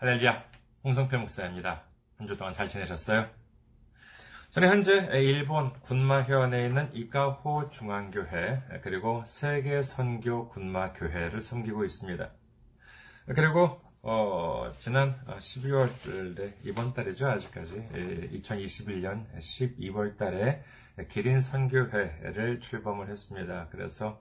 할렐루야, 홍성필 목사입니다. 한 주 동안 잘 지내셨어요? 저는 현재 일본 군마현에 있는 이카호 중앙교회 그리고 세계 선교 군마교회를 섬기고 있습니다. 그리고 어, 지난 12월 달 이번 달이죠 아직까지 2021년 12월 달에 기린 선교회를 출범을 했습니다. 그래서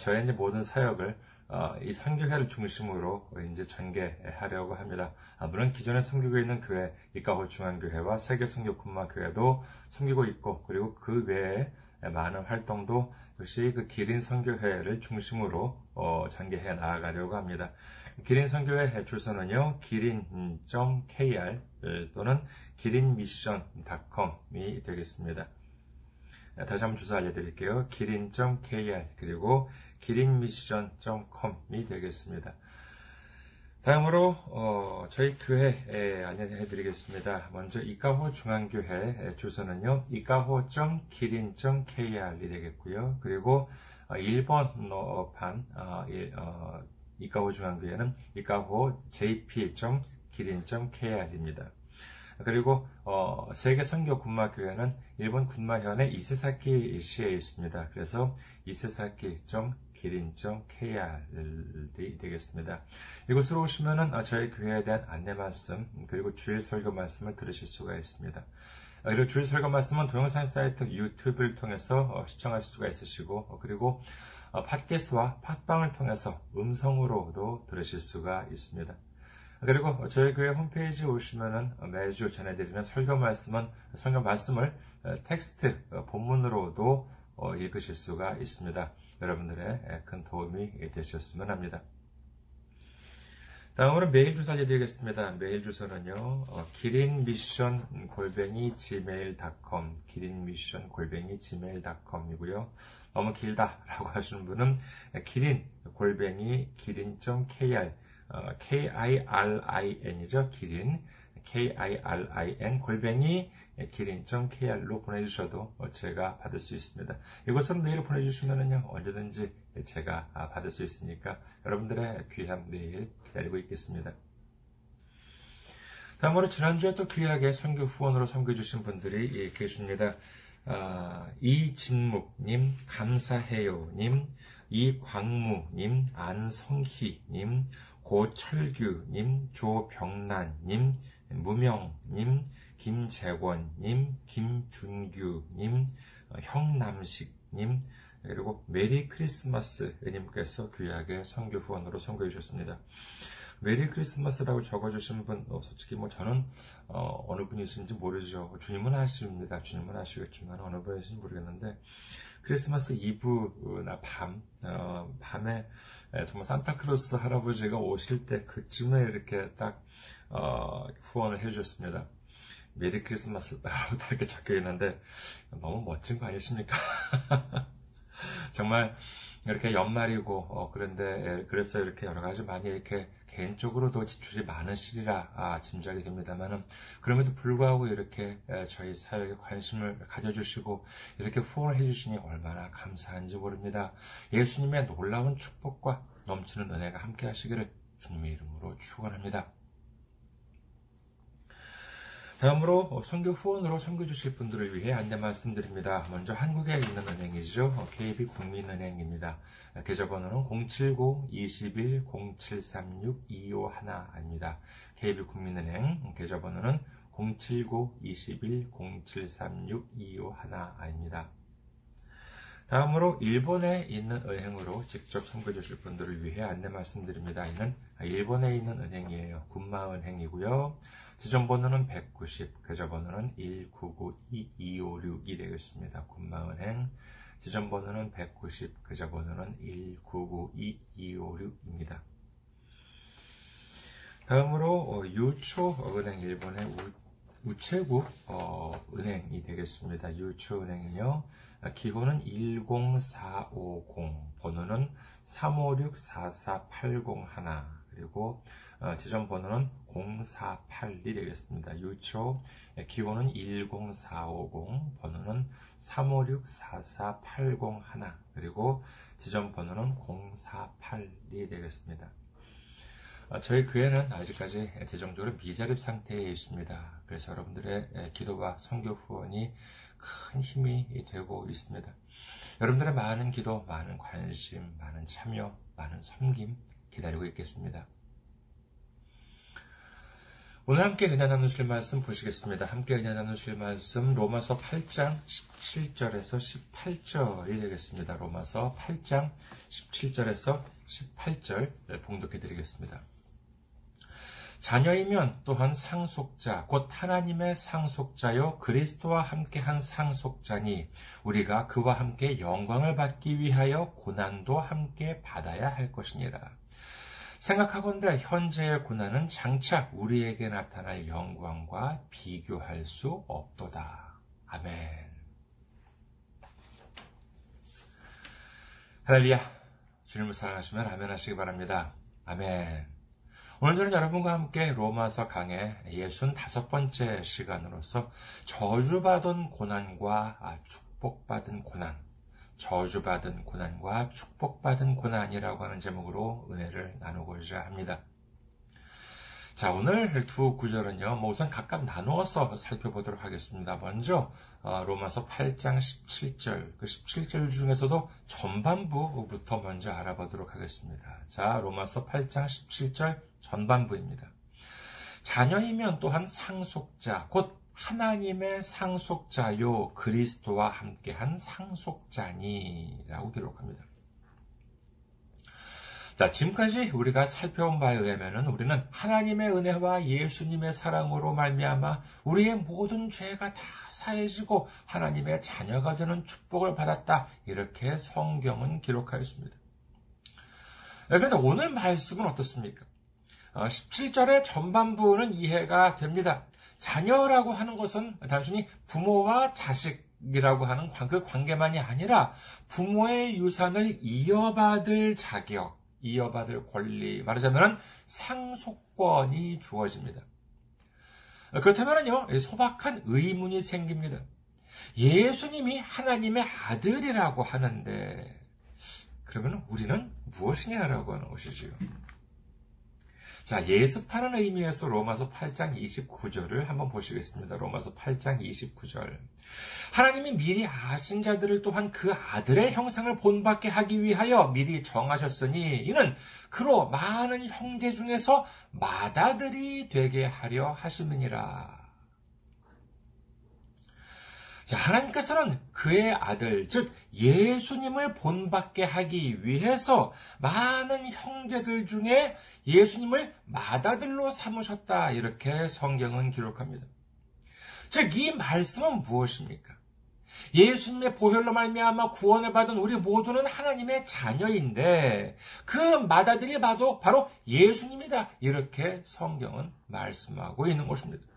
저의 모든 사역을 어, 이 선교회를 중심으로 이제 전개하려고 합니다. 아, 물론 기존에 섬기고 있는 교회, 이카호 중앙교회와 세계 선교 군마 교회도 섬기고 있고, 그리고 그 외에 많은 활동도 역시 그 기린 선교회를 중심으로 어, 전개해 나아가려고 합니다. 기린 선교회 주소는요, 기린.kr 또는 기린미션.com이 되겠습니다. 다시 한번 주소 알려드릴게요. 기린.kr 그리고 기린미션.com이 되겠습니다. 다음으로 어, 저희 교회 안내해드리겠습니다. 먼저 이카호 중앙교회 주소는요. 이카호.기린.kr이 되겠고요. 그리고 어, 1번판 어, 어, 이카호 중앙교회는 이카호 jp.기린.kr입니다. 그리고 어, 세계 선교 군마 교회는 일본 군마현의 이세사키 시에 있습니다. 그래서 이세사키. 기린.kr이 되겠습니다. 이곳으로 오시면은 저희 교회에 대한 안내 말씀 그리고 주일 설교 말씀을 들으실 수가 있습니다. 그리고 주일 설교 말씀은 동영상 사이트 유튜브를 통해서 시청하실 수가 있으시고 그리고 팟캐스트와 팟빵을 통해서 음성으로도 들으실 수가 있습니다. 그리고 저희 교회 홈페이지에 오시면은 매주 전해드리는 설교 말씀은 설교 말씀을 텍스트 본문으로도 읽으실 수가 있습니다. 여러분들의 큰 도움이 되셨으면 합니다. 다음으로 메일 주소 알려드리겠습니다. 메일 주소는요, 어, 기린미션 골뱅이 gmail.com, 기린미션 골뱅이 gmail.com이고요. 너무 길다라고 하시는 분은 기린 골뱅이 기린.kr 어, K-I-R-I-N이죠. 기린. K-I-R-I-N 골뱅이 기린.kr로 보내주셔도 제가 받을 수 있습니다. 이것은 메일을 보내주시면은요, 언제든지 제가 받을 수 있으니까 여러분들의 귀한 메일 기다리고 있겠습니다. 다음으로 지난주에 또 귀하게 선교 후원으로 섬겨주신 분들이 계십니다. 아, 이진묵님, 감사해요님, 이광무님, 안성희님, 고철규님, 조병란님, 무명님, 김재권님, 김준규님, 형남식님, 그리고 메리 크리스마스 님께서 귀하게 선교 후원으로 선교해 주셨습니다. 메리 크리스마스라고 적어주신 분, 어, 솔직히 뭐 저는 어, 느 분이신지 모르죠. 주님은 아십니다. 주님은 아시겠지만 어느 분이신지 모르겠는데 크리스마스 이브나 밤, 어, 밤에 정말 산타크로스 할아버지가 오실 때 그쯤에 이렇게 딱 어, 후원을 해주셨습니다. 메리 크리스마스라고 딱 이렇게 적혀 있는데 너무 멋진 거 아니십니까? 정말 이렇게 연말이고 어, 그런데 예, 그래서 이렇게 여러 가지 많이 이렇게 개인적으로도 지출이 많으시리라 아, 짐작이 됩니다만은 그럼에도 불구하고 이렇게 예, 저희 사역에 관심을 가져주시고 이렇게 후원을 해주시니 얼마나 감사한지 모릅니다. 예수님의 놀라운 축복과 넘치는 은혜가 함께 하시기를 주님의 이름으로 축원합니다. 다음으로 선교 후원으로 선교 주실 분들을 위해 안내 말씀드립니다. 먼저 한국에 있는 은행이죠. KB국민은행입니다. 계좌번호는 079-21-0736-251입니다. KB국민은행 계좌번호는 079-21-0736-251입니다. 다음으로 일본에 있는 은행으로 직접 선교 주실 분들을 위해 안내 말씀드립니다. 이는 일본에 있는 은행이에요. 군마은행이고요. 지점번호는 190, 계좌번호는 1992256이 되겠습니다. 군마은행 지점번호는 190, 계좌번호는 1992256입니다. 다음으로 어, 유초은행 일본의 우, 체국 어, 은행이 되겠습니다. 유초은행은요. 기호는 10450, 번호는 356-44801, 그리고 어, 지점 번호는 048이 되겠습니다. 유초 기호는 10450, 번호는 356-44801, 그리고 지점 번호는 048이 되겠습니다. 어, 저희 교회는 아직까지 재정적으로 미자립 상태에 있습니다. 그래서 여러분들의 기도와 선교 후원이 큰 힘이 되고 있습니다. 여러분들의 많은 기도, 많은 관심, 많은 참여, 많은 섬김 기다리고 있겠습니다. 오늘 함께 은혜 나누실 말씀 보시겠습니다. 함께 은혜 나누실 말씀 로마서 8장 17절에서 18절이 되겠습니다. 로마서 8장 17절에서 18절 봉독해 드리겠습니다. 자녀이면 또한 상속자, 곧 하나님의 상속자요 그리스도와 함께 한 상속자니 우리가 그와 함께 영광을 받기 위하여 고난도 함께 받아야 할 것이니라. 생각하건대 현재의 고난은 장차 우리에게 나타날 영광과 비교할 수 없도다. 아멘. 할렐루야. 주님을 사랑하시면 아멘 하시기 바랍니다. 아멘. 오늘 저는 여러분과 함께 로마서 강의 65번째 시간으로서 저주받은 고난과 축복받은 고난, 저주받은 고난과 축복받은 고난이라고 하는 제목으로 은혜를 나누고자 합니다. 자, 오늘 두 구절은요, 뭐 우선 각각 나누어서 살펴보도록 하겠습니다. 먼저, 어, 로마서 8장 17절, 그 17절 중에서도 전반부부터 먼저 알아보도록 하겠습니다. 자, 로마서 8장 17절 전반부입니다. 자녀이면 또한 상속자, 곧 하나님의 상속자요 그리스도와 함께한 상속자니라고 기록합니다. 자, 지금까지 우리가 살펴본 바에 의하면 우리는 하나님의 은혜와 예수님의 사랑으로 말미암아 우리의 모든 죄가 다 사해지고 하나님의 자녀가 되는 축복을 받았다. 이렇게 성경은 기록하였습니다. 그런데 오늘 말씀은 어떻습니까? 17절의 어, 전반부는 이해가 됩니다. 자녀라고 하는 것은 단순히 부모와 자식 이라고 하는 그 관계만이 아니라 부모의 유산을 이어받을 자격, 이어받을 권리, 말하자면 상속권이 주어집니다. 그렇다면요, 소박한 의문이 생깁니다. 예수님이 하나님의 아들이라고 하는데, 그러면 우리는 무엇이냐라고 하는 것이지요. 자, 예습하는 의미에서 로마서 8장 29절을 한번 보시겠습니다. 로마서 8장 29절. 하나님이 미리 아신 자들을 또한 그 아들의 형상을 본받게 하기 위하여 미리 정하셨으니 이는 그로 많은 형제 중에서 마다들이 되게 하려 하심이니라. 자, 하나님께서는 그의 아들, 즉 예수님을 본받게 하기 위해서 많은 형제들 중에 예수님을 맏아들로 삼으셨다. 이렇게 성경은 기록합니다. 즉, 이 말씀은 무엇입니까? 예수님의 보혈로 말미암아 구원을 받은 우리 모두는 하나님의 자녀인데 그 맏아들이 봐도 바로 예수님이다. 이렇게 성경은 말씀하고 있는 것입니다.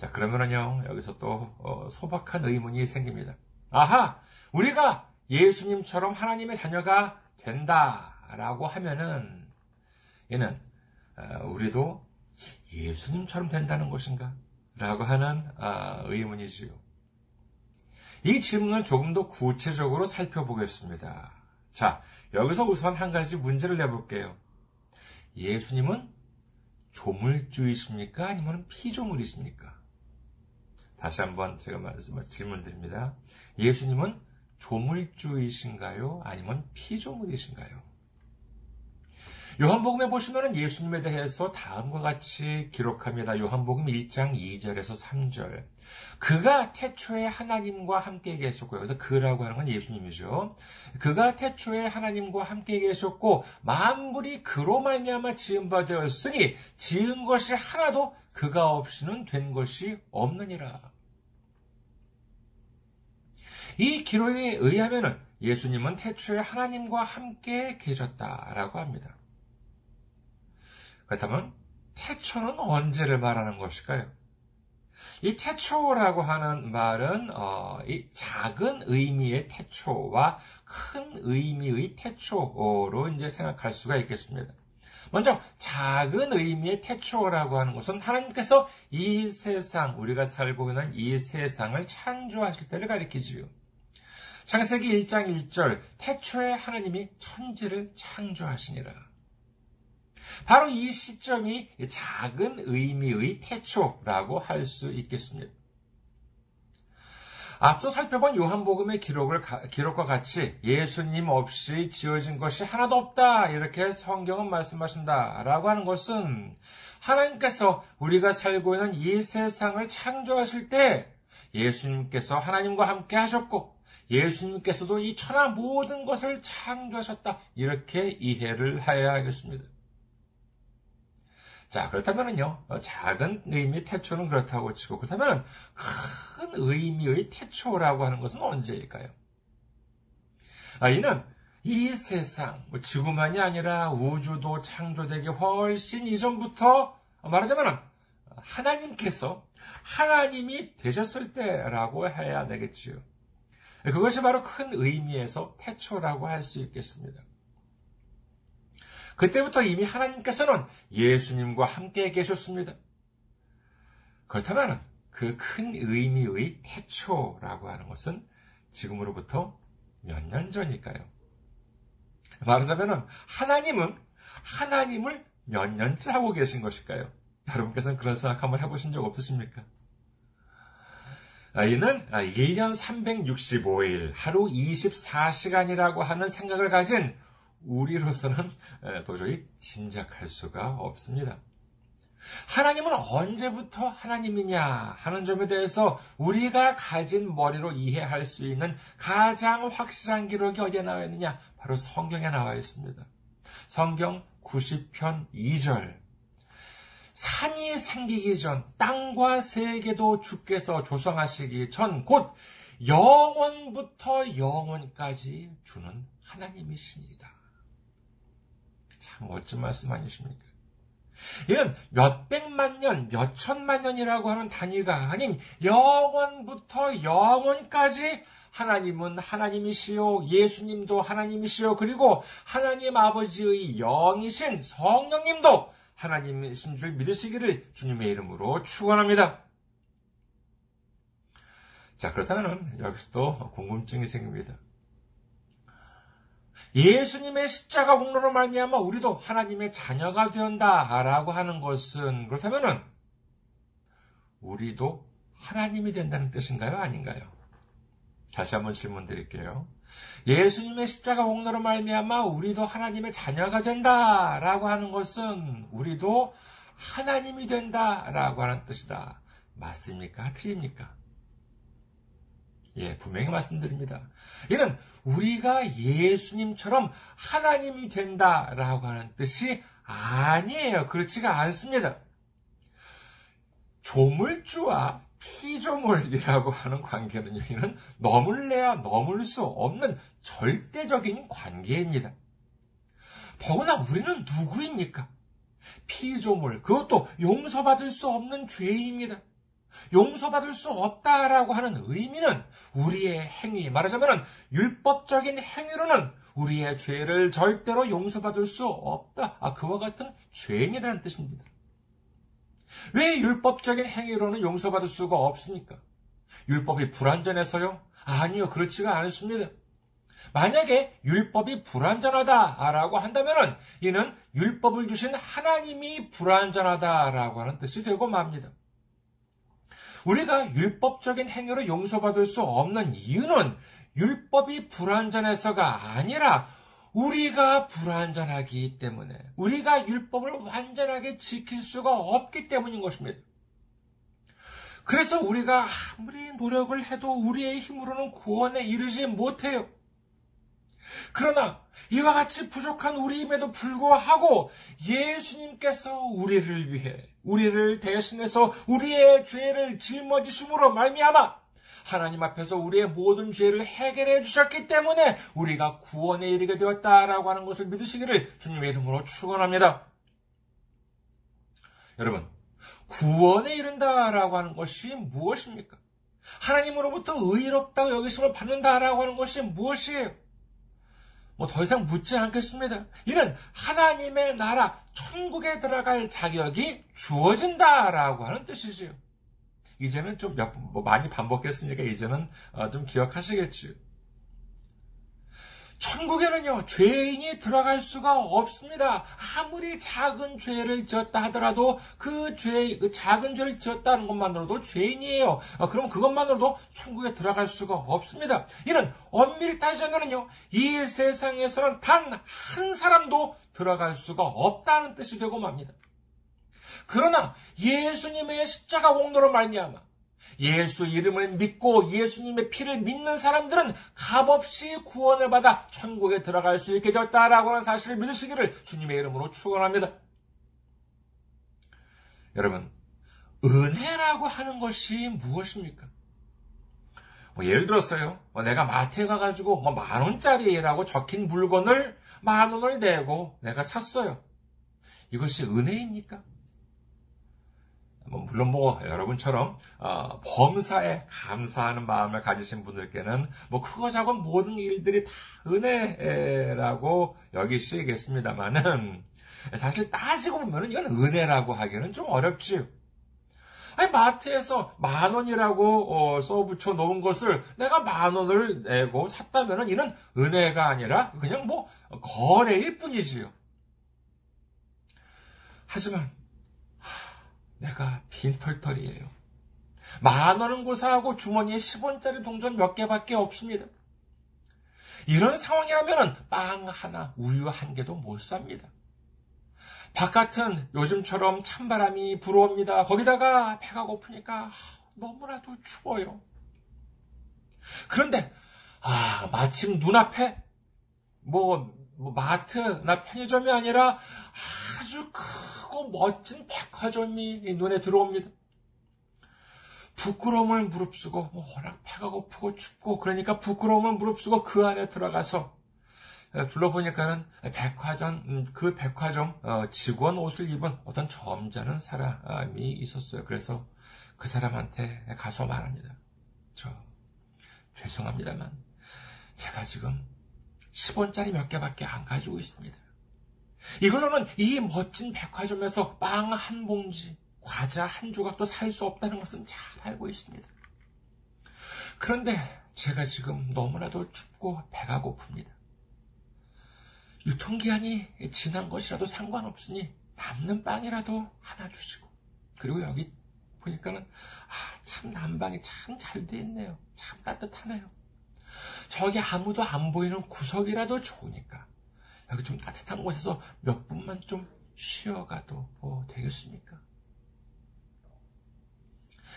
자, 그러면은요, 여기서 또, 어, 소박한 의문이 생깁니다. 아하! 우리가 예수님처럼 하나님의 자녀가 된다라고 하면은, 얘는, 어, 우리도 예수님처럼 된다는 것인가? 라고 하는 어, 의문이지요. 이 질문을 조금 더 구체적으로 살펴보겠습니다. 자, 여기서 우선 한 가지 문제를 내볼게요. 예수님은 조물주이십니까? 아니면 피조물이십니까? 다시 한번 제가 말씀, 질문 드립니다. 예수님은 조물주이신가요? 아니면 피조물이신가요? 요한복음에 보시면 예수님에 대해서 다음과 같이 기록합니다. 요한복음 1장 2절에서 3절. 그가 태초에 하나님과 함께 계셨고요. 그래서 그라고 하는 건 예수님이죠. 그가 태초에 하나님과 함께 계셨고 만물이 그로 말미암아 지은 바 되었으니 지은 것이 하나도 그가 없이는 된 것이 없느니라. 이 기록에 의하면 예수님은 태초에 하나님과 함께 계셨다라고 합니다. 그렇다면 태초는 언제를 말하는 것일까요? 이 태초라고 하는 말은 어, 이 작은 의미의 태초와 큰 의미의 태초로 이제 생각할 수가 있겠습니다. 먼저 작은 의미의 태초라고 하는 것은 하나님께서 이 세상 우리가 살고 있는 이 세상을 창조하실 때를 가리키지요. 창세기 1장 1절 태초에 하나님이 천지를 창조하시니라. 바로 이 시점이 작은 의미의 태초라고 할 수 있겠습니다. 앞서 살펴본 요한복음의 기록을, 기록과 같이 예수님 없이 지어진 것이 하나도 없다. 이렇게 성경은 말씀하신다. 라고 하는 것은 하나님께서 우리가 살고 있는 이 세상을 창조하실 때 예수님께서 하나님과 함께 하셨고 예수님께서도 이 천하 모든 것을 창조하셨다. 이렇게 이해를 해야 하겠습니다. 자, 그렇다면요, 작은 의미의 태초는 그렇다고 치고, 그렇다면 큰 의미의 태초라고 하는 것은 언제일까요? 아, 이는 이 세상, 뭐 지구만이 아니라 우주도 창조되기 훨씬 이전부터 말하자면 하나님께서 하나님이 되셨을 때라고 해야 되겠지요. 그것이 바로 큰 의미에서 태초라고 할 수 있겠습니다. 그때부터 이미 하나님께서는 예수님과 함께 계셨습니다. 그렇다면 그 큰 의미의 태초라고 하는 것은 지금으로부터 몇 년 전일까요? 말하자면 하나님은 하나님을 몇 년째 하고 계신 것일까요? 여러분께서는 그런 생각 한번 해보신 적 없으십니까? 아, 이는 1년 365일, 하루 24시간이라고 하는 생각을 가진 우리로서는 도저히 짐작할 수가 없습니다. 하나님은 언제부터 하나님이냐 하는 점에 대해서 우리가 가진 머리로 이해할 수 있는 가장 확실한 기록이 어디에 나와 있느냐? 바로 성경에 나와 있습니다. 성경 90편 2절. 산이 생기기 전, 땅과 세계도 주께서 조성하시기 전, 곧 영원부터 영원까지 주는 하나님이십니다. 참 멋진 말씀 아니십니까? 이는 몇백만 년, 몇천만 년이라고 하는 단위가 아닌 영원부터 영원까지 하나님은 하나님이시요, 예수님도 하나님이시요, 그리고 하나님 아버지의 영이신 성령님도 하나님이신 줄 믿으시기를 주님의 이름으로 축원합니다. 자, 그렇다면 여기서 또 궁금증이 생깁니다. 예수님의 십자가 공로로 말미암아 우리도 하나님의 자녀가 되었다라고 하는 것은 그렇다면은 우리도 하나님이 된다는 뜻인가요? 아닌가요? 다시 한번 질문 드릴게요. 예수님의 십자가 공로로 말미암아 우리도 하나님의 자녀가 된다라고 하는 것은 우리도 하나님이 된다라고 하는 뜻이다. 맞습니까? 틀립니까? 예, 분명히 말씀드립니다. 이는 우리가 예수님처럼 하나님이 된다라고 하는 뜻이 아니에요. 그렇지가 않습니다. 조물주와 피조물이라고 하는 관계는요, 이는 너물래야 넘을 수 없는 절대적인 관계입니다. 더구나 우리는 누구입니까? 피조물, 그것도 용서받을 수 없는 죄인입니다. 용서받을 수 없다라고 하는 의미는 우리의 행위, 말하자면 율법적인 행위로는 우리의 죄를 절대로 용서받을 수 없다. 아, 그와 같은 죄인이라는 뜻입니다. 왜 율법적인 행위로는 용서받을 수가 없습니까? 율법이 불완전해서요? 아니요, 그렇지가 않습니다. 만약에 율법이 불완전하다라고 한다면 이는 율법을 주신 하나님이 불완전하다라고 하는 뜻이 되고 맙니다. 우리가 율법적인 행위로 용서받을 수 없는 이유는 율법이 불완전해서가 아니라 우리가 불완전하기 때문에 우리가 율법을 완전하게 지킬 수가 없기 때문인 것입니다. 그래서 우리가 아무리 노력을 해도 우리의 힘으로는 구원에 이르지 못해요. 그러나 이와 같이 부족한 우리임에도 불구하고 예수님께서 우리를 위해 우리를 대신해서 우리의 죄를 짊어지심으로 말미암아 하나님 앞에서 우리의 모든 죄를 해결해 주셨기 때문에 우리가 구원에 이르게 되었다라고 하는 것을 믿으시기를 주님의 이름으로 축원합니다. 여러분, 구원에 이른다라고 하는 것이 무엇입니까? 하나님으로부터 의롭다고 여기심을 받는다라고 하는 것이 무엇이에요? 뭐 더 이상 묻지 않겠습니다. 이는 하나님의 나라, 천국에 들어갈 자격이 주어진다라고 하는 뜻이지요. 이제는 좀 몇, 뭐 많이 반복했으니까 이제는 어, 좀 기억하시겠지요. 천국에는요, 죄인이 들어갈 수가 없습니다. 아무리 작은 죄를 지었다 하더라도 그 죄, 그 작은 죄를 지었다는 것만으로도 죄인이에요. 어, 그럼 그것만으로도 천국에 들어갈 수가 없습니다. 이는 엄밀히 따지자면요, 이 세상에서는 단 한 사람도 들어갈 수가 없다는 뜻이 되고 맙니다. 그러나 예수님의 십자가 공로로 말미암아 예수 이름을 믿고 예수님의 피를 믿는 사람들은 값없이 구원을 받아 천국에 들어갈 수 있게 되었다라고 하는 사실을 믿으시기를 주님의 이름으로 축원합니다. 여러분, 은혜라고 하는 것이 무엇입니까? 뭐 예를 들었어요. 뭐 내가 마트에 가가지고 뭐 만 원짜리라고 적힌 물건을 만 원을 내고 내가 샀어요. 이것이 은혜입니까? 뭐 물론 뭐 여러분처럼 어, 범사에 감사하는 마음을 가지신 분들께는 뭐 크고 작은 모든 일들이 다 은혜라고 여기시겠습니다만은 사실 따지고 보면 이건 은혜라고 하기는 좀 어렵지요. 아니 마트에서 만 원이라고 어, 써붙여 놓은 것을 내가 만 원을 내고 샀다면은 이는 은혜가 아니라 그냥 뭐 거래일 뿐이지요. 하지만 내가 빈털털이에요. 만 원은 고사하고 주머니에 10원짜리 동전 몇 개밖에 없습니다. 이런 상황이라면 빵 하나, 우유 한 개도 못 삽니다. 바깥은 요즘처럼 찬바람이 불어옵니다. 거기다가 배가 고프니까 너무나도 추워요. 그런데 아 마침 눈앞에 뭐, 뭐 마트나 편의점이 아니라 아주 크고 멋진 백화점이 눈에 들어옵니다. 부끄러움을 무릅쓰고 뭐 워낙 배가 고프고 춥고 그러니까 부끄러움을 무릅쓰고 그 안에 들어가서 어, 둘러보니까는 백화점 음, 그 백화점 어, 직원 옷을 입은 어떤 점잖은 사람이 있었어요. 그래서 그 사람한테 가서 말합니다. 저 죄송합니다만 제가 지금 10원짜리 몇 개밖에 안 가지고 있습니다. 이걸로는 이 멋진 백화점에서 빵 한 봉지, 과자 한 조각도 살 수 없다는 것은 잘 알고 있습니다. 그런데 제가 지금 너무나도 춥고 배가 고픕니다. 유통기한이 지난 것이라도 상관없으니 남는 빵이라도 하나 주시고 그리고 여기 보니까는 아, 참 난방이 참 잘 돼 있네요. 참 따뜻하네요. 저기 아무도 안 보이는 구석이라도 좋으니까 여기 좀 따뜻한 곳에서 몇 분만 좀 쉬어가도 뭐 되겠습니까?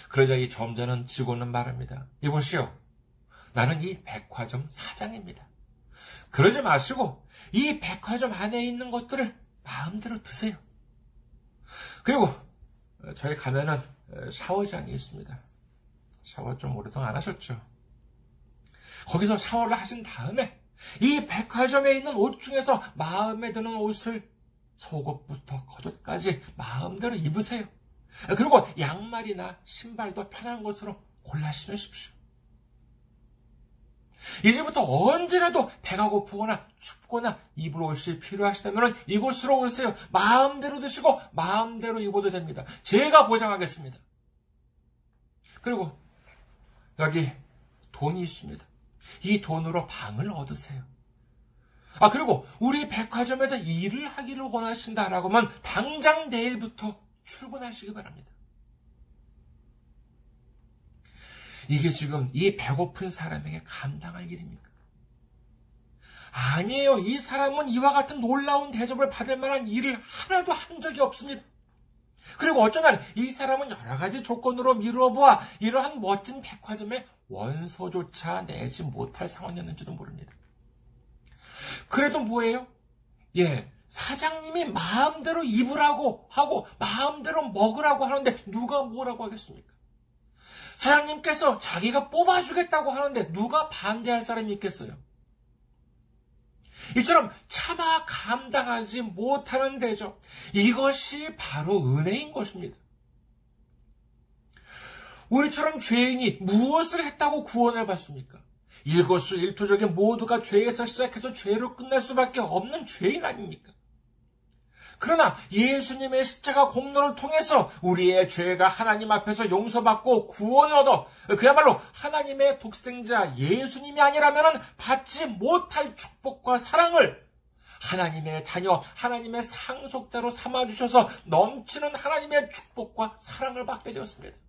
그러자 이 점자는 직원은 말합니다. 이보시오. 나는 이 백화점 사장입니다. 그러지 마시고 이 백화점 안에 있는 것들을 마음대로 드세요. 그리고 저희 가면은 샤워장이 있습니다. 샤워 좀 오랫동안 안 하셨죠? 거기서 샤워를 하신 다음에 이 백화점에 있는 옷 중에서 마음에 드는 옷을 속옷부터 겉옷까지 마음대로 입으세요. 그리고 양말이나 신발도 편한 것으로 골라 신으십시오. 이제부터 언제라도 배가 고프거나 춥거나 입을 옷이 필요하시다면 이곳으로 오세요. 마음대로 드시고 마음대로 입어도 됩니다. 제가 보장하겠습니다. 그리고 여기 돈이 있습니다. 이 돈으로 방을 얻으세요. 아, 그리고 우리 백화점에서 일을 하기를 원하신다라고 하면 당장 내일부터 출근하시기 바랍니다. 이게 지금 이 배고픈 사람에게 감당할 일입니까? 아니에요. 이 사람은 이와 같은 놀라운 대접을 받을 만한 일을 하나도 한 적이 없습니다. 그리고 어쩌면 이 사람은 여러 가지 조건으로 미루어 보아 이러한 멋진 백화점에 원서조차 내지 못할 상황이었는지도 모릅니다. 그래도 뭐예요? 예, 사장님이 마음대로 입으라고 하고 마음대로 먹으라고 하는데 누가 뭐라고 하겠습니까? 사장님께서 자기가 뽑아주겠다고 하는데 누가 반대할 사람이 있겠어요? 이처럼 차마 감당하지 못하는 대접. 이것이 바로 은혜인 것입니다. 우리처럼 죄인이 무엇을 했다고 구원을 받습니까? 일거수 일투족의 모두가 죄에서 시작해서 죄로 끝날 수밖에 없는 죄인 아닙니까? 그러나 예수님의 십자가 공로를 통해서 우리의 죄가 하나님 앞에서 용서받고 구원을 얻어 그야말로 하나님의 독생자 예수님이 아니라면 받지 못할 축복과 사랑을 하나님의 자녀, 하나님의 상속자로 삼아주셔서 넘치는 하나님의 축복과 사랑을 받게 되었습니다.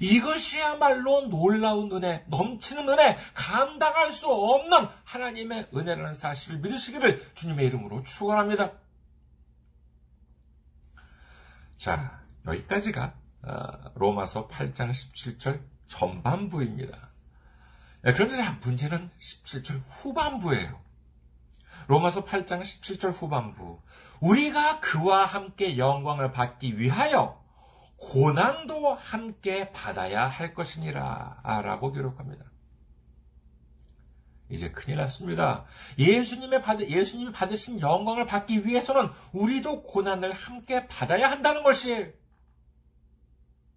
이것이야말로 놀라운 은혜, 넘치는 은혜, 감당할 수 없는 하나님의 은혜라는 사실을 믿으시기를 주님의 이름으로 축원합니다. 자, 여기까지가 어, 로마서 8장 17절 전반부입니다. 예, 그런데 문제는 17절 후반부예요. 로마서 8장 17절 후반부. 우리가 그와 함께 영광을 받기 위하여 고난도 함께 받아야 할 것이니라. 라고 기록합니다. 이제 큰일 났습니다. 예수님의 받, 예수님이 받으신 영광을 받기 위해서는 우리도 고난을 함께 받아야 한다는 것이에요.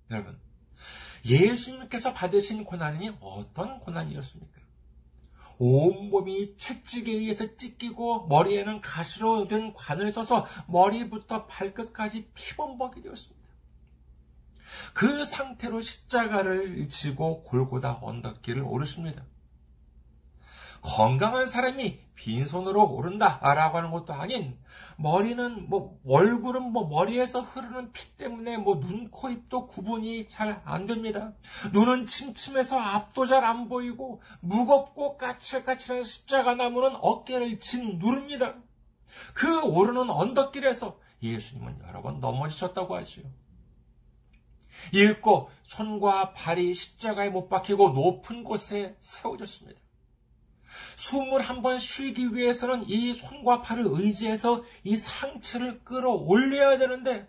여러분, 예수님께서 받으신 고난이 어떤 고난이었습니까? 온몸이 채찍에 의해서 찢기고 머리에는 가시로 된 관을 써서 머리부터 발끝까지 피범벅이 되었습니다. 그 상태로 십자가를 지고 골고다 언덕길을 오르십니다. 건강한 사람이 빈손으로 오른다라고 하는 것도 아닌 머리는 뭐 얼굴은 뭐 머리에서 흐르는 피 때문에 뭐 눈, 코, 입도 구분이 잘 안 됩니다. 눈은 침침해서 앞도 잘 안 보이고 무겁고 까칠까칠한 십자가 나무는 어깨를 진 누릅니다. 그 오르는 언덕길에서 예수님은 여러 번 넘어지셨다고 하지요. 읽고 손과 발이 십자가에 못 박히고 높은 곳에 세워졌습니다. 숨을 한번 쉬기 위해서는 이 손과 팔을 의지해서 이 상체를 끌어올려야 되는데,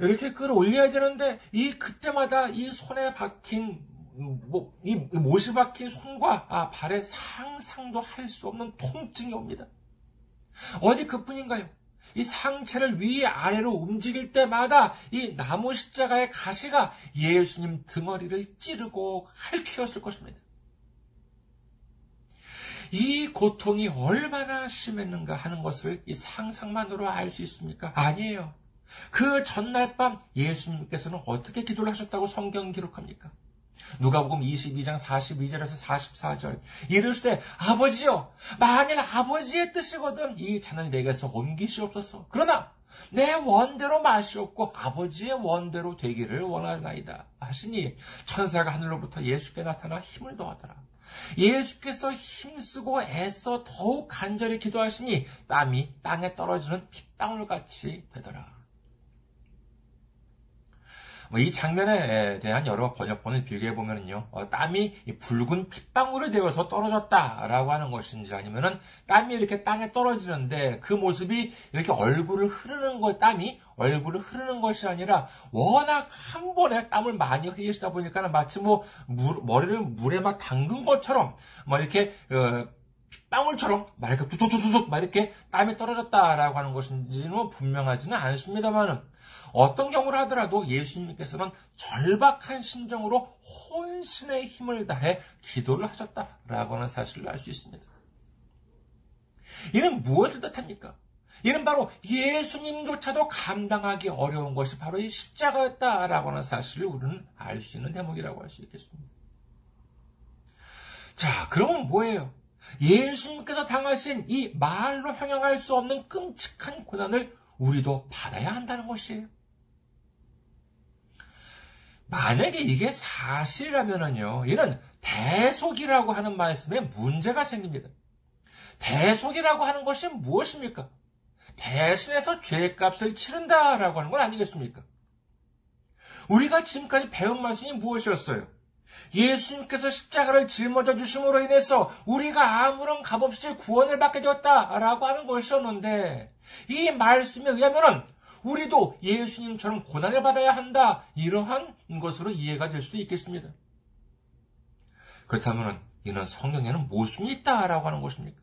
이렇게 끌어올려야 되는데, 이 그때마다 이 손에 박힌, 뭐, 이 못이 박힌 손과 아, 발에 상상도 할 수 없는 통증이 옵니다. 어디 그뿐인가요? 이 상체를 위 아래로 움직일 때마다 이 나무 십자가의 가시가 예수님 등허리를 찌르고 핥히었을 것입니다. 이 고통이 얼마나 심했는가 하는 것을 이 상상만으로 알 수 있습니까? 아니에요. 그 전날 밤 예수님께서는 어떻게 기도를 하셨다고 성경 기록합니까? 누가복음 22장 42절에서 44절. 이르시되 아버지요 만일 아버지의 뜻이거든 이 잔을 내게서 옮기시옵소서. 그러나 내 원대로 마시옵고 아버지의 원대로 되기를 원하나이다 하시니 천사가 하늘로부터 예수께 나타나 힘을 더하더라. 예수께서 힘쓰고 애써 더욱 간절히 기도하시니 땀이 땅에 떨어지는 핏방울 같이 되더라. 뭐 이 장면에 대한 여러 번역본을 비교해 보면요, 어, 땀이 붉은 핏방울이 되어서 떨어졌다라고 하는 것인지 아니면은 땀이 이렇게 땅에 떨어지는데 그 모습이 이렇게 얼굴을 흐르는 것, 땀이 얼굴을 흐르는 것이 아니라 워낙 한 번에 땀을 많이 흘리시다 보니까는 마치 뭐 물, 머리를 물에 막 담근 것처럼 막 이렇게 어, 막 이렇게 두둑두둑 막 이렇게 땀이 떨어졌다라고 하는 것인지는 분명하지는 않습니다만은 어떤 경우를 하더라도 예수님께서는 절박한 심정으로 혼신의 힘을 다해 기도를 하셨다라고 하는 사실을 알 수 있습니다. 이는 무엇을 뜻합니까? 이는 바로 예수님조차도 감당하기 어려운 것이 바로 이 십자가였다라고 하는 사실을 우리는 알 수 있는 대목이라고 할 수 있겠습니다. 자, 그러면 뭐예요? 예수님께서 당하신 이 말로 형용할 수 없는 끔찍한 고난을 우리도 받아야 한다는 것이에요. 만약에 이게 사실이라면요, 이는 대속이라고 하는 말씀에 문제가 생깁니다. 대속이라고 하는 것이 무엇입니까? 대신해서 죄값을 치른다라고 하는 건 아니겠습니까? 우리가 지금까지 배운 말씀이 무엇이었어요? 예수님께서 십자가를 짊어져 주심으로 인해서 우리가 아무런 값 없이 구원을 받게 되었다라고 하는 것이었는데 이 말씀에 의하면은 우리도 예수님처럼 고난을 받아야 한다. 이러한 것으로 이해가 될 수도 있겠습니다. 그렇다면 이는 성경에는 무엇이 있다라고 하는 것입니까?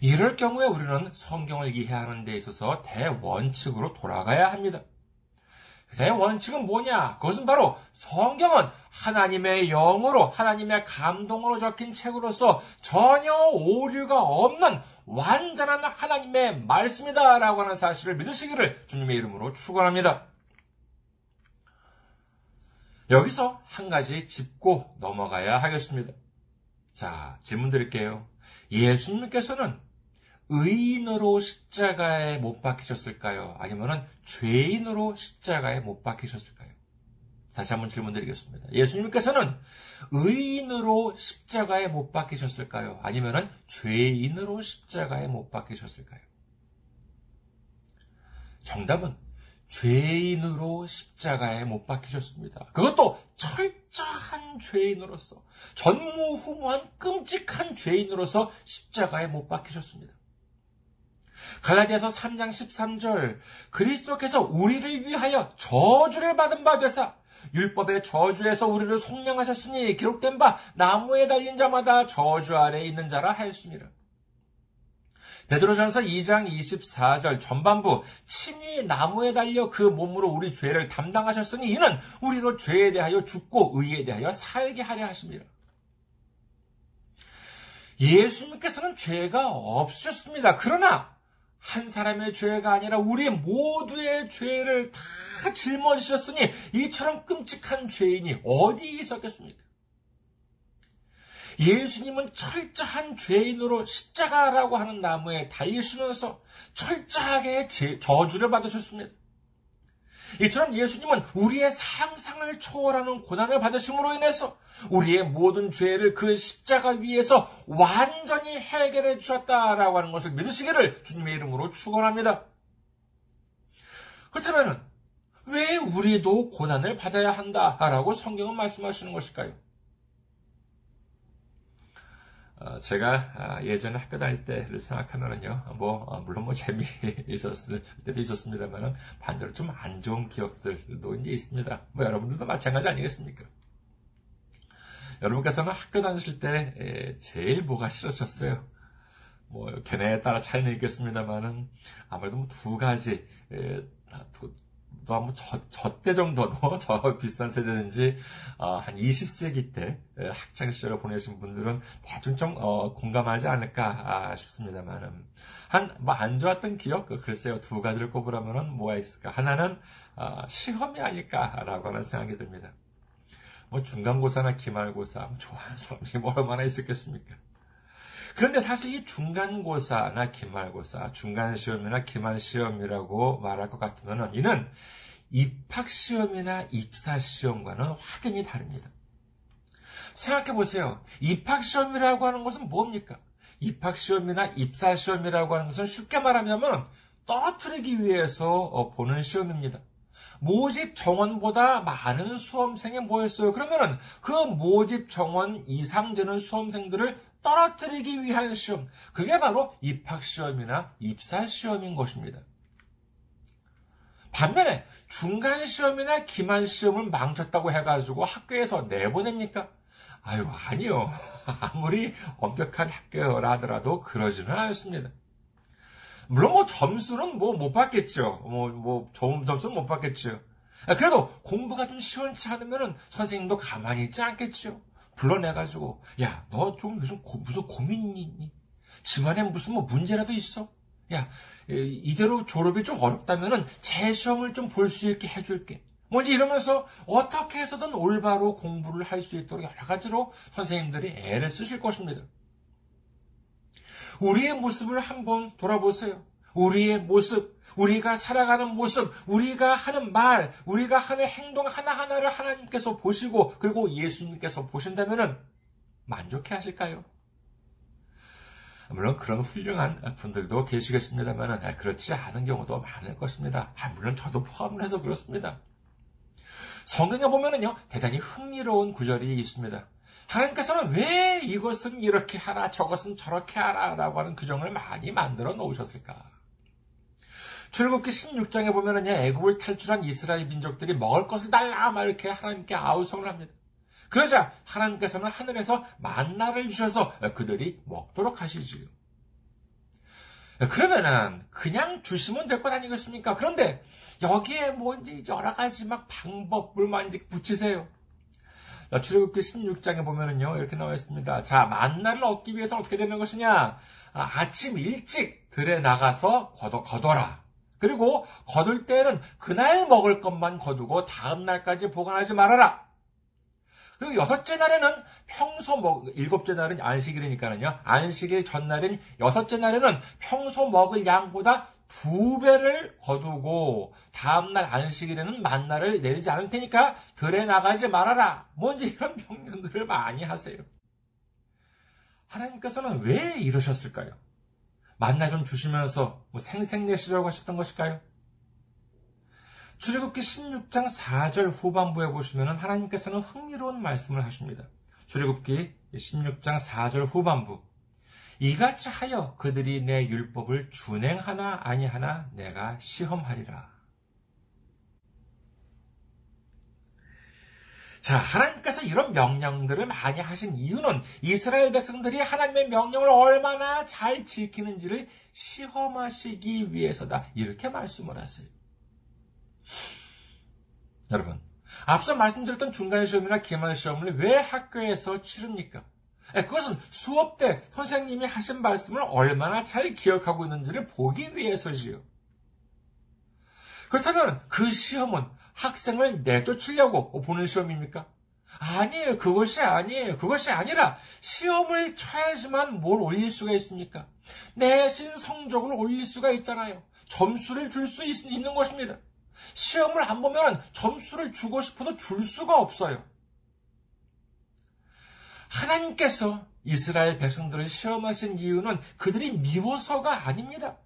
이럴 경우에 우리는 성경을 이해하는 데 있어서 대원칙으로 돌아가야 합니다. 대원칙은 뭐냐? 그것은 바로 성경은 하나님의 영으로, 하나님의 감동으로 적힌 책으로서 전혀 오류가 없는 완전한 하나님의 말씀이다라고 하는 사실을 믿으시기를 주님의 이름으로 축원합니다. 여기서 한 가지 짚고 넘어가야 하겠습니다. 자, 질문 드릴게요. 예수님께서는 의인으로 십자가에 못 박히셨을까요? 아니면 죄인으로 십자가에 못 박히셨을까요? 다시 한번 질문 드리겠습니다. 예수님께서는 의인으로 십자가에 못 박히셨을까요? 아니면 죄인으로 십자가에 못 박히셨을까요? 정답은 죄인으로 십자가에 못 박히셨습니다. 그것도 철저한 죄인으로서, 전무후무한 끔찍한 죄인으로서 십자가에 못 박히셨습니다. 갈라디아서 3장 13절 그리스도께서 우리를 위하여 저주를 받은 바 되사 율법의 저주에서 우리를 속량하셨으니 기록된 바 나무에 달린 자마다 저주 아래에 있는 자라 하였습니다. 베드로전서 2장 24절 전반부 친히 나무에 달려 그 몸으로 우리 죄를 담당하셨으니 이는 우리로 죄에 대하여 죽고 의에 대하여 살게 하려 하십니다. 예수님께서는 죄가 없으셨습니다. 그러나 한 사람의 죄가 아니라 우리 모두의 죄를 다 짊어지셨으니 이처럼 끔찍한 죄인이 어디 있었겠습니까? 예수님은 철저한 죄인으로 십자가라고 하는 나무에 달리시면서 철저하게 저주를 받으셨습니다. 이처럼 예수님은 우리의 상상을 초월하는 고난을 받으심으로 인해서 우리의 모든 죄를 그 십자가 위에서 완전히 해결해 주셨다라고 하는 것을 믿으시기를 주님의 이름으로 축원합니다. 그렇다면 왜 우리도 고난을 받아야 한다라고 성경은 말씀하시는 것일까요? 어, 제가 아, 예전에 학교 다닐 때를 생각하면은요, 뭐, 어, 물론 뭐 재미 있었을 때도 있었습니다만은 반대로 좀 안 좋은 기억들도 이제 있습니다. 뭐 여러분들도 마찬가지 아니겠습니까? 여러분께서는 학교 다니실 때 제일 뭐가 싫으셨어요? 뭐, 견해에 따라 차이는 있겠습니다만은 아무래도 뭐 두 가지, 또 한번 저, 저 때 정도도 저 비슷한 세대든지 어, 한 20세기 때 학창 시절을 보내신 분들은 대충 좀 어, 공감하지 않을까 아, 싶습니다만은 한뭐 안 좋았던 기억 그 글쎄요 두 가지를 꼽으라면은 뭐가 있을까 하나는 어, 시험이 아닐까라고 하는 생각이 듭니다. 뭐 중간고사나 기말고사 뭐 좋아하는 사람들이 뭐 얼마나 있었겠습니까? 그런데 사실 이 중간고사나 기말고사, 중간시험이나 기말시험이라고 말할 것 같으면 이는 입학시험이나 입사시험과는 확연히 다릅니다. 생각해 보세요. 입학시험이라고 하는 것은 뭡니까? 입학시험이나 입사시험이라고 하는 것은 쉽게 말하면 떨어뜨리기 위해서 어, 보는 시험입니다. 모집 정원보다 많은 수험생이 모였어요. 그러면은 그 모집 정원 이상 되는 수험생들을 떨어뜨리기 위한 시험. 그게 바로 입학시험이나 입사시험인 것입니다. 반면에 중간 시험이나 기말 시험을 망쳤다고 해가지고 학교에서 내보냅니까? 아유, 아니요. 아무리 엄격한 학교라 하더라도 그러지는 않습니다. 물론 뭐 점수는 뭐 못 받겠죠. 뭐, 뭐, 좋은 점수는 못 받겠죠. 그래도 공부가 좀 시원치 않으면 선생님도 가만히 있지 않겠죠. 불러내가지고, 야, 너좀 고, 무슨 고민이 있니? 집안에 무슨 뭐 문제라도 있어? 야, 이대로 졸업이 좀 어렵다면은 재시험을 좀 볼 수 있게 해줄게. 뭔지 이러면서 어떻게 해서든 올바로 공부를 할 수 있도록 여러 가지로 선생님들이 애를 쓰실 것입니다. 우리의 모습을 한번 돌아보세요. 우리의 모습, 우리가 살아가는 모습, 우리가 하는 말, 우리가 하는 행동 하나하나를 하나님께서 보시고 그리고 예수님께서 보신다면 만족해 하실까요? 물론 그런 훌륭한 분들도 계시겠습니다만 그렇지 않은 경우도 많을 것입니다. 아, 물론 저도 포함을 해서 그렇습니다. 성경에 보면은요, 대단히 흥미로운 구절이 있습니다. 하나님께서는 왜 이것은 이렇게 하라, 저것은 저렇게 하라, 라고 하는 규정을 많이 만들어 놓으셨을까? 출애굽기 16장에 보면은요, 애굽을 탈출한 이스라엘 민족들이 먹을 것을 달라, 막 이렇게 하나님께 아우성을 합니다. 그러자 하나님께서는 하늘에서 만나를 주셔서 그들이 먹도록 하시지요. 그러면은 그냥 주시면 될 것 아니겠습니까? 그런데 여기에 뭔지 여러 가지 막 방법을 이제 붙이세요. 출애굽기 16장에 보면은요 이렇게 나와 있습니다. 자 만나를 얻기 위해서 어떻게 되는 것이냐? 아침 일찍 들에 나가서 거둬, 거둬라. 그리고 거둘 때는 그날 먹을 것만 거두고 다음 날까지 보관하지 말아라. 그리고 여섯째 날에는 평소 먹, 일곱째 날은 안식일이니까는요. 안식일 전날인 여섯째 날에는 평소 먹을 양보다 두 배를 거두고 다음날 안식일에는 만나를 내리지 않을 테니까 들에 나가지 말아라. 뭔지 이런 명령들을 많이 하세요. 하나님께서는 왜 이러셨을까요? 만나 좀 주시면서 뭐 생색내시려고 하셨던 것일까요? 출애굽기 16장 4절 후반부에 보시면 하나님께서는 흥미로운 말씀을 하십니다. 출애굽기 16장 4절 후반부 이같이 하여 그들이 내 율법을 준행하나 아니하나 내가 시험하리라. 자, 하나님께서 이런 명령들을 많이 하신 이유는 이스라엘 백성들이 하나님의 명령을 얼마나 잘 지키는지를 시험하시기 위해서다. 이렇게 말씀을 하세요. 여러분, 앞서 말씀드렸던 중간 시험이나 기말 시험을 왜 학교에서 치릅니까? 예, 그것은 수업 때 선생님이 하신 말씀을 얼마나 잘 기억하고 있는지를 보기 위해서지요. 그렇다면 그 시험은 학생을 내쫓으려고 보는 시험입니까? 아니에요. 그것이 아니에요. 그것이 아니라 시험을 쳐야지만 뭘 올릴 수가 있습니까? 내신 성적을 올릴 수가 있잖아요. 점수를 줄 수 있는 것입니다. 시험을 안 보면 점수를 주고 싶어도 줄 수가 없어요. 하나님께서 이스라엘 백성들을 시험하신 이유는 그들이 미워서가 아닙니다.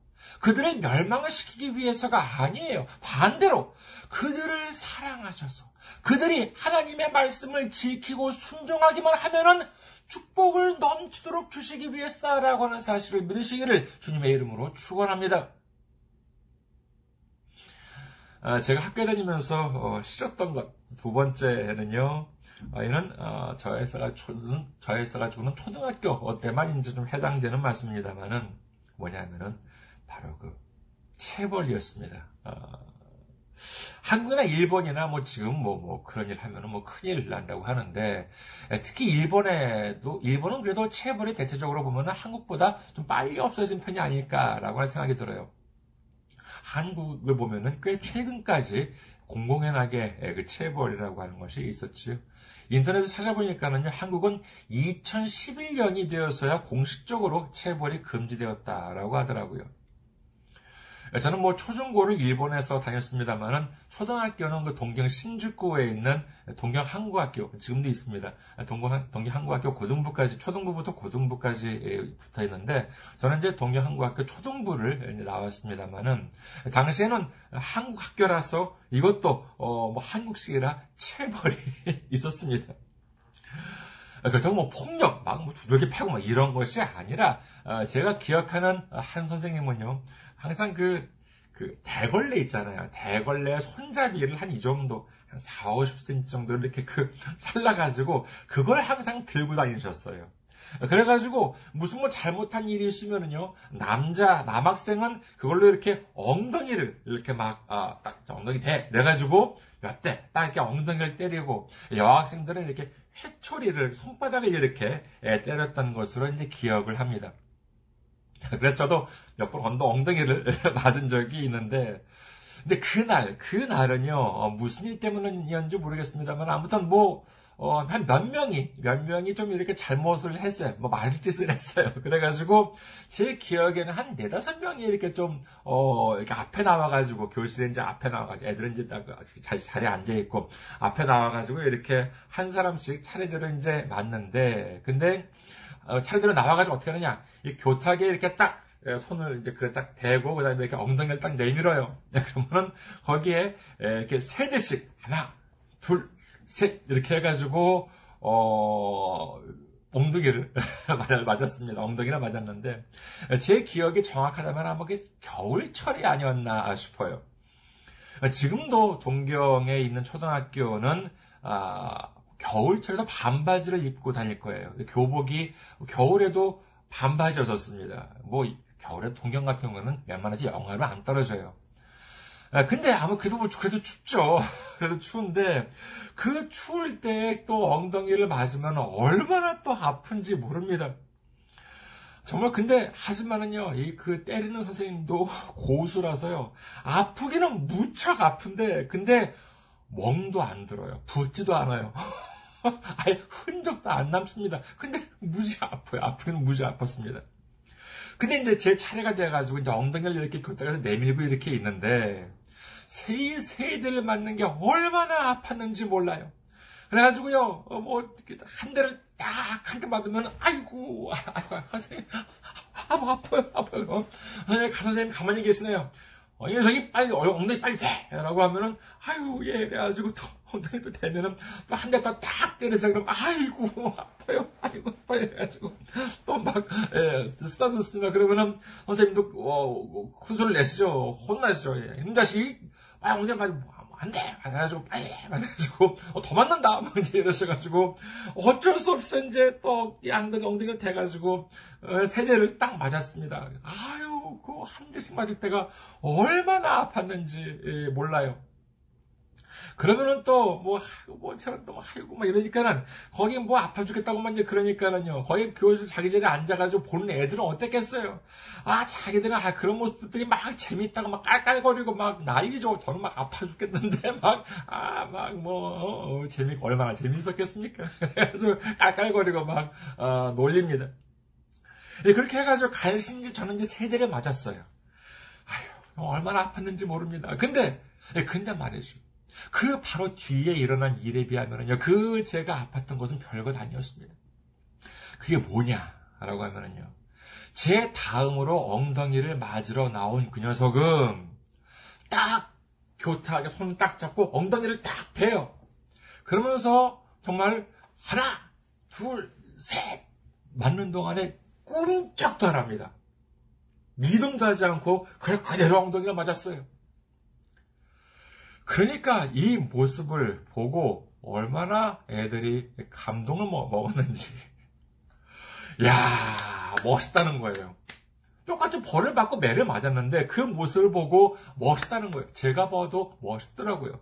그들을 멸망을 시키기 위해서가 아니에요. 반대로 그들을 사랑하셔서 그들이 하나님의 말씀을 지키고 순종하기만 하면은 축복을 넘치도록 주시기 위해서라고 하는 사실을 믿으시기를 주님의 이름으로 축원합니다. 아, 제가 학교 다니면서 어, 싫었던 것 두 번째는요. 이는 어, 저에서가 초등 저에서가 주는 초등학교 때만 이제 좀 해당되는 말씀입니다만은 뭐냐면은 바로 그 체벌이었습니다. 어, 한국이나 일본이나 뭐 지금 뭐, 뭐 그런 일 하면은 뭐 큰일 난다고 하는데 특히 일본에도 일본은 그래도 체벌이 대체적으로 보면은 한국보다 좀 빨리 없어진 편이 아닐까라고 하는 생각이 들어요. 한국을 보면은 꽤 최근까지 공공연하게 그 체벌이라고 하는 것이 있었지요. 인터넷에 찾아보니까는요, 한국은 2011년이 되어서야 공식적으로 체벌이 금지되었다라고 하더라고요. 저는 뭐 초중고를 일본에서 다녔습니다만은 초등학교는 그 동경 신주쿠에 있는 동경 항구학교 지금도 있습니다. 동경, 동경 항구학교 고등부까지 초등부부터 고등부까지 붙어 있는데 저는 이제 동경 항구학교 초등부를 나왔습니다만은 당시에는 한국 학교라서 이것도 어 뭐 한국식이라 체벌이 있었습니다. 그렇다고 뭐 폭력, 막 뭐 두들겨 패고 막 이런 것이 아니라, 어, 제가 기억하는 한 선생님은요, 항상 그, 그, 대걸레 있잖아요. 대걸레 손잡이를 한 이 정도, 한 4, 50cm 정도 이렇게 그, 잘라가지고, 그걸 항상 들고 다니셨어요. 그래가지고, 무슨 뭐 잘못한 일이 있으면은요, 남자, 남학생은 그걸로 이렇게 엉덩이를 이렇게 막, 아, 딱 엉덩이 대, 내가지고, 몇 대, 딱 이렇게 엉덩이를 때리고, 여학생들은 이렇게 회초리를, 손바닥을 이렇게 예, 때렸던 것으로 이제 기억을 합니다. 그래서 저도 몇 번 엉덩이를 맞은 적이 있는데, 근데 그날, 그날은요, 어, 무슨 일 때문이었는지 모르겠습니다만, 아무튼 뭐, 어, 한 몇 명이, 몇 명이 좀 이렇게 잘못을 했어요. 뭐, 맞을 짓을 했어요. 그래가지고, 제 기억에는 한 네다섯 명이 이렇게 좀, 어, 이렇게 앞에 나와가지고, 교실에 이제 앞에 나와가지고, 애들은 이제 딱 자, 자리에 앉아있고, 앞에 나와가지고, 이렇게 한 사람씩 차례대로 이제 맞는데, 근데, 어, 차례대로 나와가지고 어떻게 하느냐. 이 교탁에 이렇게 딱 예, 손을 이제 그 딱 대고 그다음에 이렇게 엉덩이를 딱 내밀어요. 예, 그러면은 거기에 예, 이렇게 세 대씩 하나, 둘, 셋 이렇게 해가지고 어 엉덩이를 맞았습니다. 엉덩이나 맞았는데 제 기억이 정확하다면 아마 그 겨울철이 아니었나 싶어요. 지금도 동경에 있는 초등학교는 아, 겨울철에도 반바지를 입고 다닐 거예요. 교복이 겨울에도 반바지였었습니다. 뭐 겨울에 동경 같은 경우는 웬만하지 영하로 안 떨어져요. 아, 근데 아무 그래도 뭐 그래도 춥죠. 그래도 추운데 그 추울 때 또 엉덩이를 맞으면 얼마나 또 아픈지 모릅니다. 정말 근데 하지만은요 이 그 때리는 선생님도 고수라서요 아프기는 무척 아픈데 근데 멍도 안 들어요 붓지도 않아요 아예 흔적도 안 남습니다 근데 무지 아파요 아프기는 무지 아팠습니다 근데 이제 제 차례가 돼가지고 이제 엉덩이를 이렇게 걷다가 내밀고 이렇게 있는데 세 세대를 맞는 게 얼마나 아팠는지 몰라요. 그래가지고요, 어, 뭐, 한 대를 딱 한 대 맞으면, 아이고, 아이고, 선생님, 아파, 아파요, 아파요. 어? 선생님, 가 선생님 가만히 계시네요. 어, 이 녀석이 빨리, 어, 엉덩이 빨리 대! 라고 하면은, 아이고, 예, 그래가지고 또, 엉덩이도 대면은, 또 한대더딱 때려서 그러면, 아이고, 아파요, 아이고, 아파요. 해가지고, 또 막, 예, 쓰다듬습니다. 그러면은, 선생님도, 어, 큰 소리를 내시죠. 혼나시죠. 예. 이 자식, 아, 엉덩이 빨리, 뭐, 안 돼! 그래가지고, 빨리! 그래가지고, 어, 더 맞는다! 뭐, 이제 이러셔가지고, 어쩔 수 없이 이제 또, 엉덩이, 엉덩이를 대가지고, 어, 세 대를 딱 맞았습니다. 아유, 그 한 대씩 맞을 때가 얼마나 아팠는지, 예, 몰라요. 그러면은 또, 뭐, 뭐, 저는 또, 아이고, 막 이러니까는, 거기 뭐 아파 죽겠다고만 이제 그러니까는요. 거기 교실 자기 자리에 앉아가지고 보는 애들은 어땠겠어요? 아, 자기들은, 아, 그런 모습들이 막 재밌다고 막 깔깔거리고 막 난리죠. 저는 막 아파 죽겠는데, 막, 아, 막 뭐, 어, 어, 재밌, 얼마나 재밌었겠습니까? 그래가지고 깔깔거리고 막, 어, 놀립니다. 예, 그렇게 해가지고 간신지 저는 이제 세 대를 맞았어요. 아휴, 얼마나 아팠는지 모릅니다. 근데, 예, 근데 말이죠. 그 바로 뒤에 일어난 일에 비하면요. 그 제가 아팠던 것은 별것 아니었습니다. 그게 뭐냐라고 하면요. 제 다음으로 엉덩이를 맞으러 나온 그 녀석은 딱 교타하게 손을 딱 잡고 엉덩이를 딱 대요. 그러면서 정말 하나, 둘, 셋 맞는 동안에 꿈쩍도 안 합니다. 미동도 하지 않고 그걸 그대로 엉덩이를 맞았어요. 그러니까 이 모습을 보고 얼마나 애들이 감동을 먹었는지. 야 멋있다는 거예요. 똑같이 벌을 받고 매를 맞았는데 그 모습을 보고 멋있다는 거예요. 제가 봐도 멋있더라고요.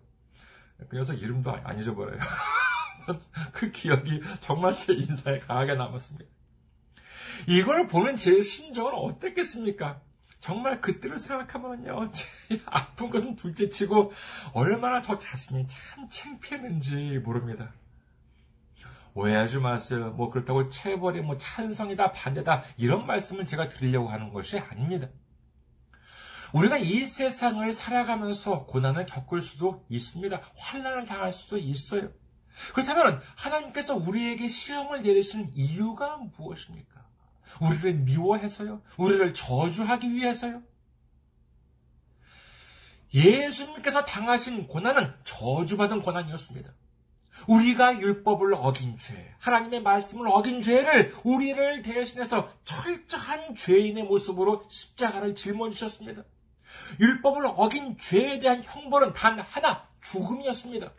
그 녀석 이름도 안 잊어버려요. 그 기억이 정말 제 인사에 강하게 남았습니다. 이걸 보는 제 심정은 어땠겠습니까? 정말 그때를 생각하면요, 아픈 것은 둘째 치고 얼마나 저 자신이 참 창피했는지 모릅니다. 오해하지 마세요. 뭐 그렇다고 체벌이 뭐 찬성이다 반대다 이런 말씀을 제가 드리려고 하는 것이 아닙니다. 우리가 이 세상을 살아가면서 고난을 겪을 수도 있습니다. 환란을 당할 수도 있어요. 그렇다면 하나님께서 우리에게 시험을 내리시는 이유가 무엇입니까? 우리를 미워해서요? 우리를 저주하기 위해서요? 예수님께서 당하신 고난은 저주받은 고난이었습니다. 우리가 율법을 어긴 죄, 하나님의 말씀을 어긴 죄를 우리를 대신해서 철저한 죄인의 모습으로 십자가를 짊어지셨습니다. 율법을 어긴 죄에 대한 형벌은 단 하나, 죽음이었습니다.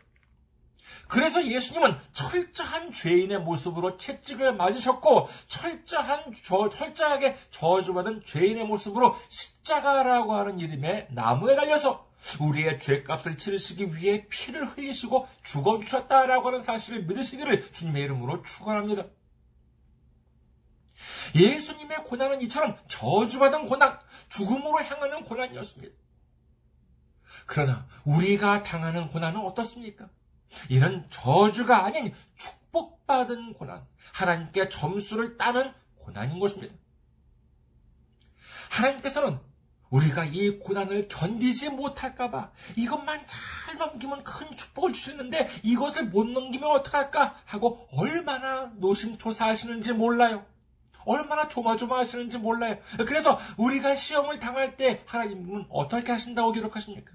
그래서 예수님은 철저한 죄인의 모습으로 채찍을 맞으셨고 철저한 저, 철저하게 저주받은 죄인의 모습으로 십자가라고 하는 이름의 나무에 달려서 우리의 죄값을 치르시기 위해 피를 흘리시고 죽어 주셨다라고 하는 사실을 믿으시기를 주님의 이름으로 축원합니다. 예수님의 고난은 이처럼 저주받은 고난, 죽음으로 향하는 고난이었습니다. 그러나 우리가 당하는 고난은 어떻습니까? 이는 저주가 아닌 축복받은 고난, 하나님께 점수를 따는 고난인 것입니다. 하나님께서는 우리가 이 고난을 견디지 못할까봐 이것만 잘 넘기면 큰 축복을 주시는데 이것을 못 넘기면 어떡할까 하고 얼마나 노심초사하시는지 몰라요. 얼마나 조마조마하시는지 몰라요. 그래서 우리가 시험을 당할 때 하나님은 어떻게 하신다고 기록하십니까?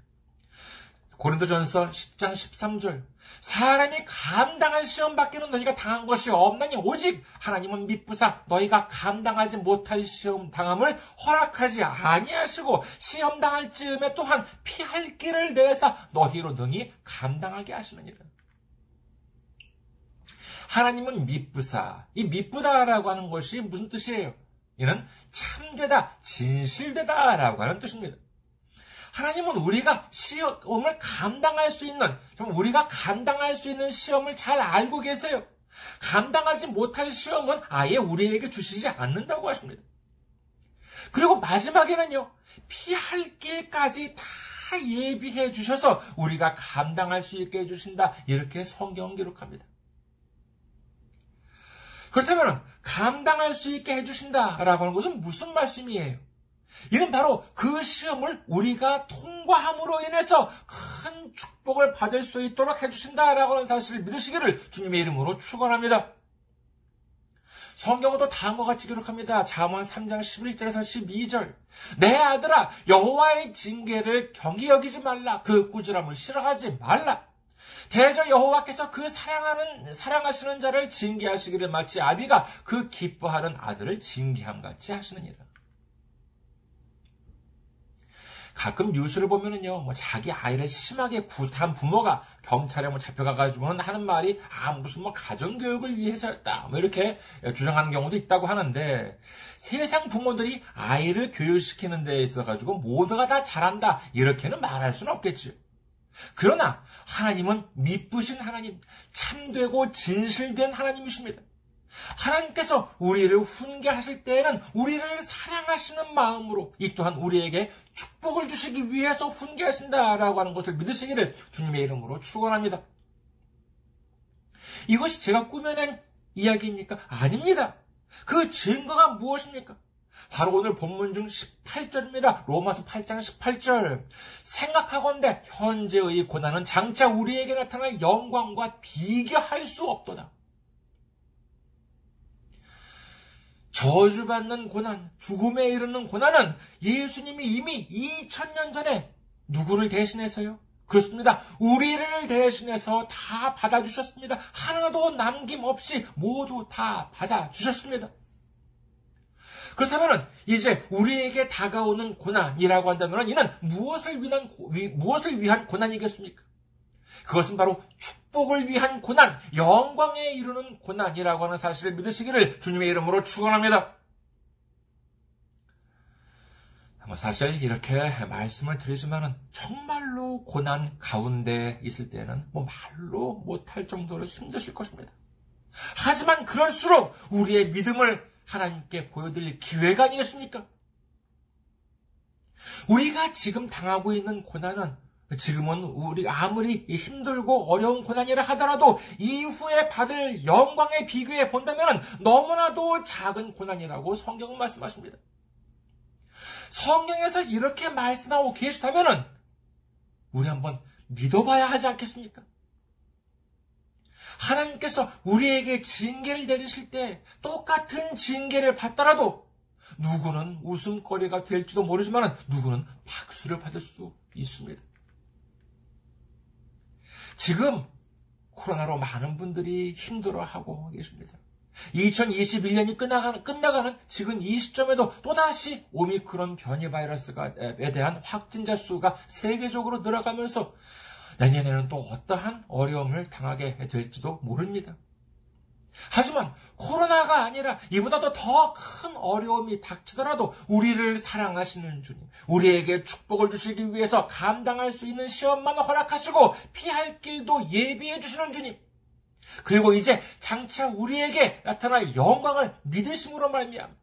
고린도전서 10장 13절 사람이 감당할 시험 밖에는 너희가 당한 것이 없나니 오직 하나님은 미쁘사 너희가 감당하지 못할 시험 당함을 허락하지 아니하시고 시험 당할 즈음에 또한 피할 길을 내사 너희로 능히 감당하게 하시느니라. 하나님은 미쁘사 이 미쁘다라고 하는 것이 무슨 뜻이에요? 이는 참되다, 진실되다라고 하는 뜻입니다. 하나님은 우리가 시험을 감당할 수 있는, 우리가 감당할 수 있는 시험을 잘 알고 계세요. 감당하지 못할 시험은 아예 우리에게 주시지 않는다고 하십니다. 그리고 마지막에는요, 피할 길까지 다 예비해 주셔서 우리가 감당할 수 있게 해주신다. 이렇게 성경 기록합니다. 그렇다면 감당할 수 있게 해주신다라고 하는 것은 무슨 말씀이에요? 이는 바로 그 시험을 우리가 통과함으로 인해서 큰 축복을 받을 수 있도록 해주신다라고 하는 사실을 믿으시기를 주님의 이름으로 축원합니다. 성경은 또 다음과 같이 기록합니다. 잠언 3장 11절에서 12절. 내 아들아 여호와의 징계를 경히 여기지 말라. 그 꾸지람을 싫어하지 말라. 대저 여호와께서 그 사랑하는 사랑하시는 자를 징계하시기를 마치 아비가 그 기뻐하는 아들을 징계함 같이 하시느니라. 가끔 뉴스를 보면은요, 뭐 자기 아이를 심하게 구타한 부모가 경찰에 뭐 잡혀가가지고는 하는 말이 아 무슨 뭐 가정교육을 위해서였다 뭐 이렇게 주장하는 경우도 있다고 하는데 세상 부모들이 아이를 교육시키는 데 있어가지고 모두가 다 잘한다 이렇게는 말할 수는 없겠죠. 그러나 하나님은 미쁘신 하나님, 참되고 진실된 하나님이십니다. 하나님께서 우리를 훈계하실 때에는 우리를 사랑하시는 마음으로 이 또한 우리에게 축복을 주시기 위해서 훈계하신다라고 하는 것을 믿으시기를 주님의 이름으로 축원합니다. 이것이 제가 꾸며낸 이야기입니까? 아닙니다. 그 증거가 무엇입니까? 바로 오늘 본문 중 18절입니다. 로마서 8장 18절. 생각하건대 현재의 고난은 장차 우리에게 나타날 영광과 비교할 수 없도다. 저주받는 고난, 죽음에 이르는 고난은 예수님이 이미 2000년 전에 누구를 대신해서요? 그렇습니다. 우리를 대신해서 다 받아주셨습니다. 하나도 남김없이 모두 다 받아주셨습니다. 그렇다면 이제 우리에게 다가오는 고난이라고 한다면 이는 무엇을 위한 무엇을 위한 고난이겠습니까? 그것은 바로 축복을 위한 고난, 영광에 이르는 고난이라고 하는 사실을 믿으시기를 주님의 이름으로 축원합니다. 뭐 사실 이렇게 말씀을 드리지만은 정말로 고난 가운데 있을 때는 뭐 말로 못할 정도로 힘드실 것입니다. 하지만 그럴수록 우리의 믿음을 하나님께 보여드릴 기회가 아니겠습니까? 우리가 지금 당하고 있는 고난은 지금은 우리 아무리 힘들고 어려운 고난이라 하더라도 이후에 받을 영광의 비교해 본다면 너무나도 작은 고난이라고 성경은 말씀하십니다. 성경에서 이렇게 말씀하고 계시다면 우리 한번 믿어봐야 하지 않겠습니까? 하나님께서 우리에게 징계를 내리실 때 똑같은 징계를 받더라도 누구는 웃음거리가 될지도 모르지만 누구는 박수를 받을 수도 있습니다. 지금 코로나로 많은 분들이 힘들어하고 계십니다. 2021년이 끝나가는, 끝나가는 지금 이 시점에도 또다시 오미크론 변이 바이러스에 대한 확진자 수가 세계적으로 늘어가면서 내년에는 또 어떠한 어려움을 당하게 될지도 모릅니다. 하지만 코로나가 아니라 이보다도 더 큰 어려움이 닥치더라도 우리를 사랑하시는 주님, 우리에게 축복을 주시기 위해서 감당할 수 있는 시험만 허락하시고 피할 길도 예비해 주시는 주님, 그리고 이제 장차 우리에게 나타날 영광을 믿으심으로 말미암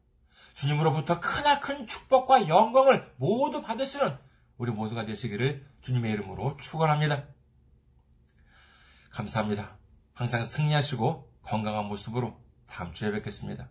주님으로부터 크나큰 축복과 영광을 모두 받으시는 우리 모두가 되시기를 주님의 이름으로 축원합니다. 감사합니다. 항상 승리하시고 건강한 모습으로 다음 주에 뵙겠습니다.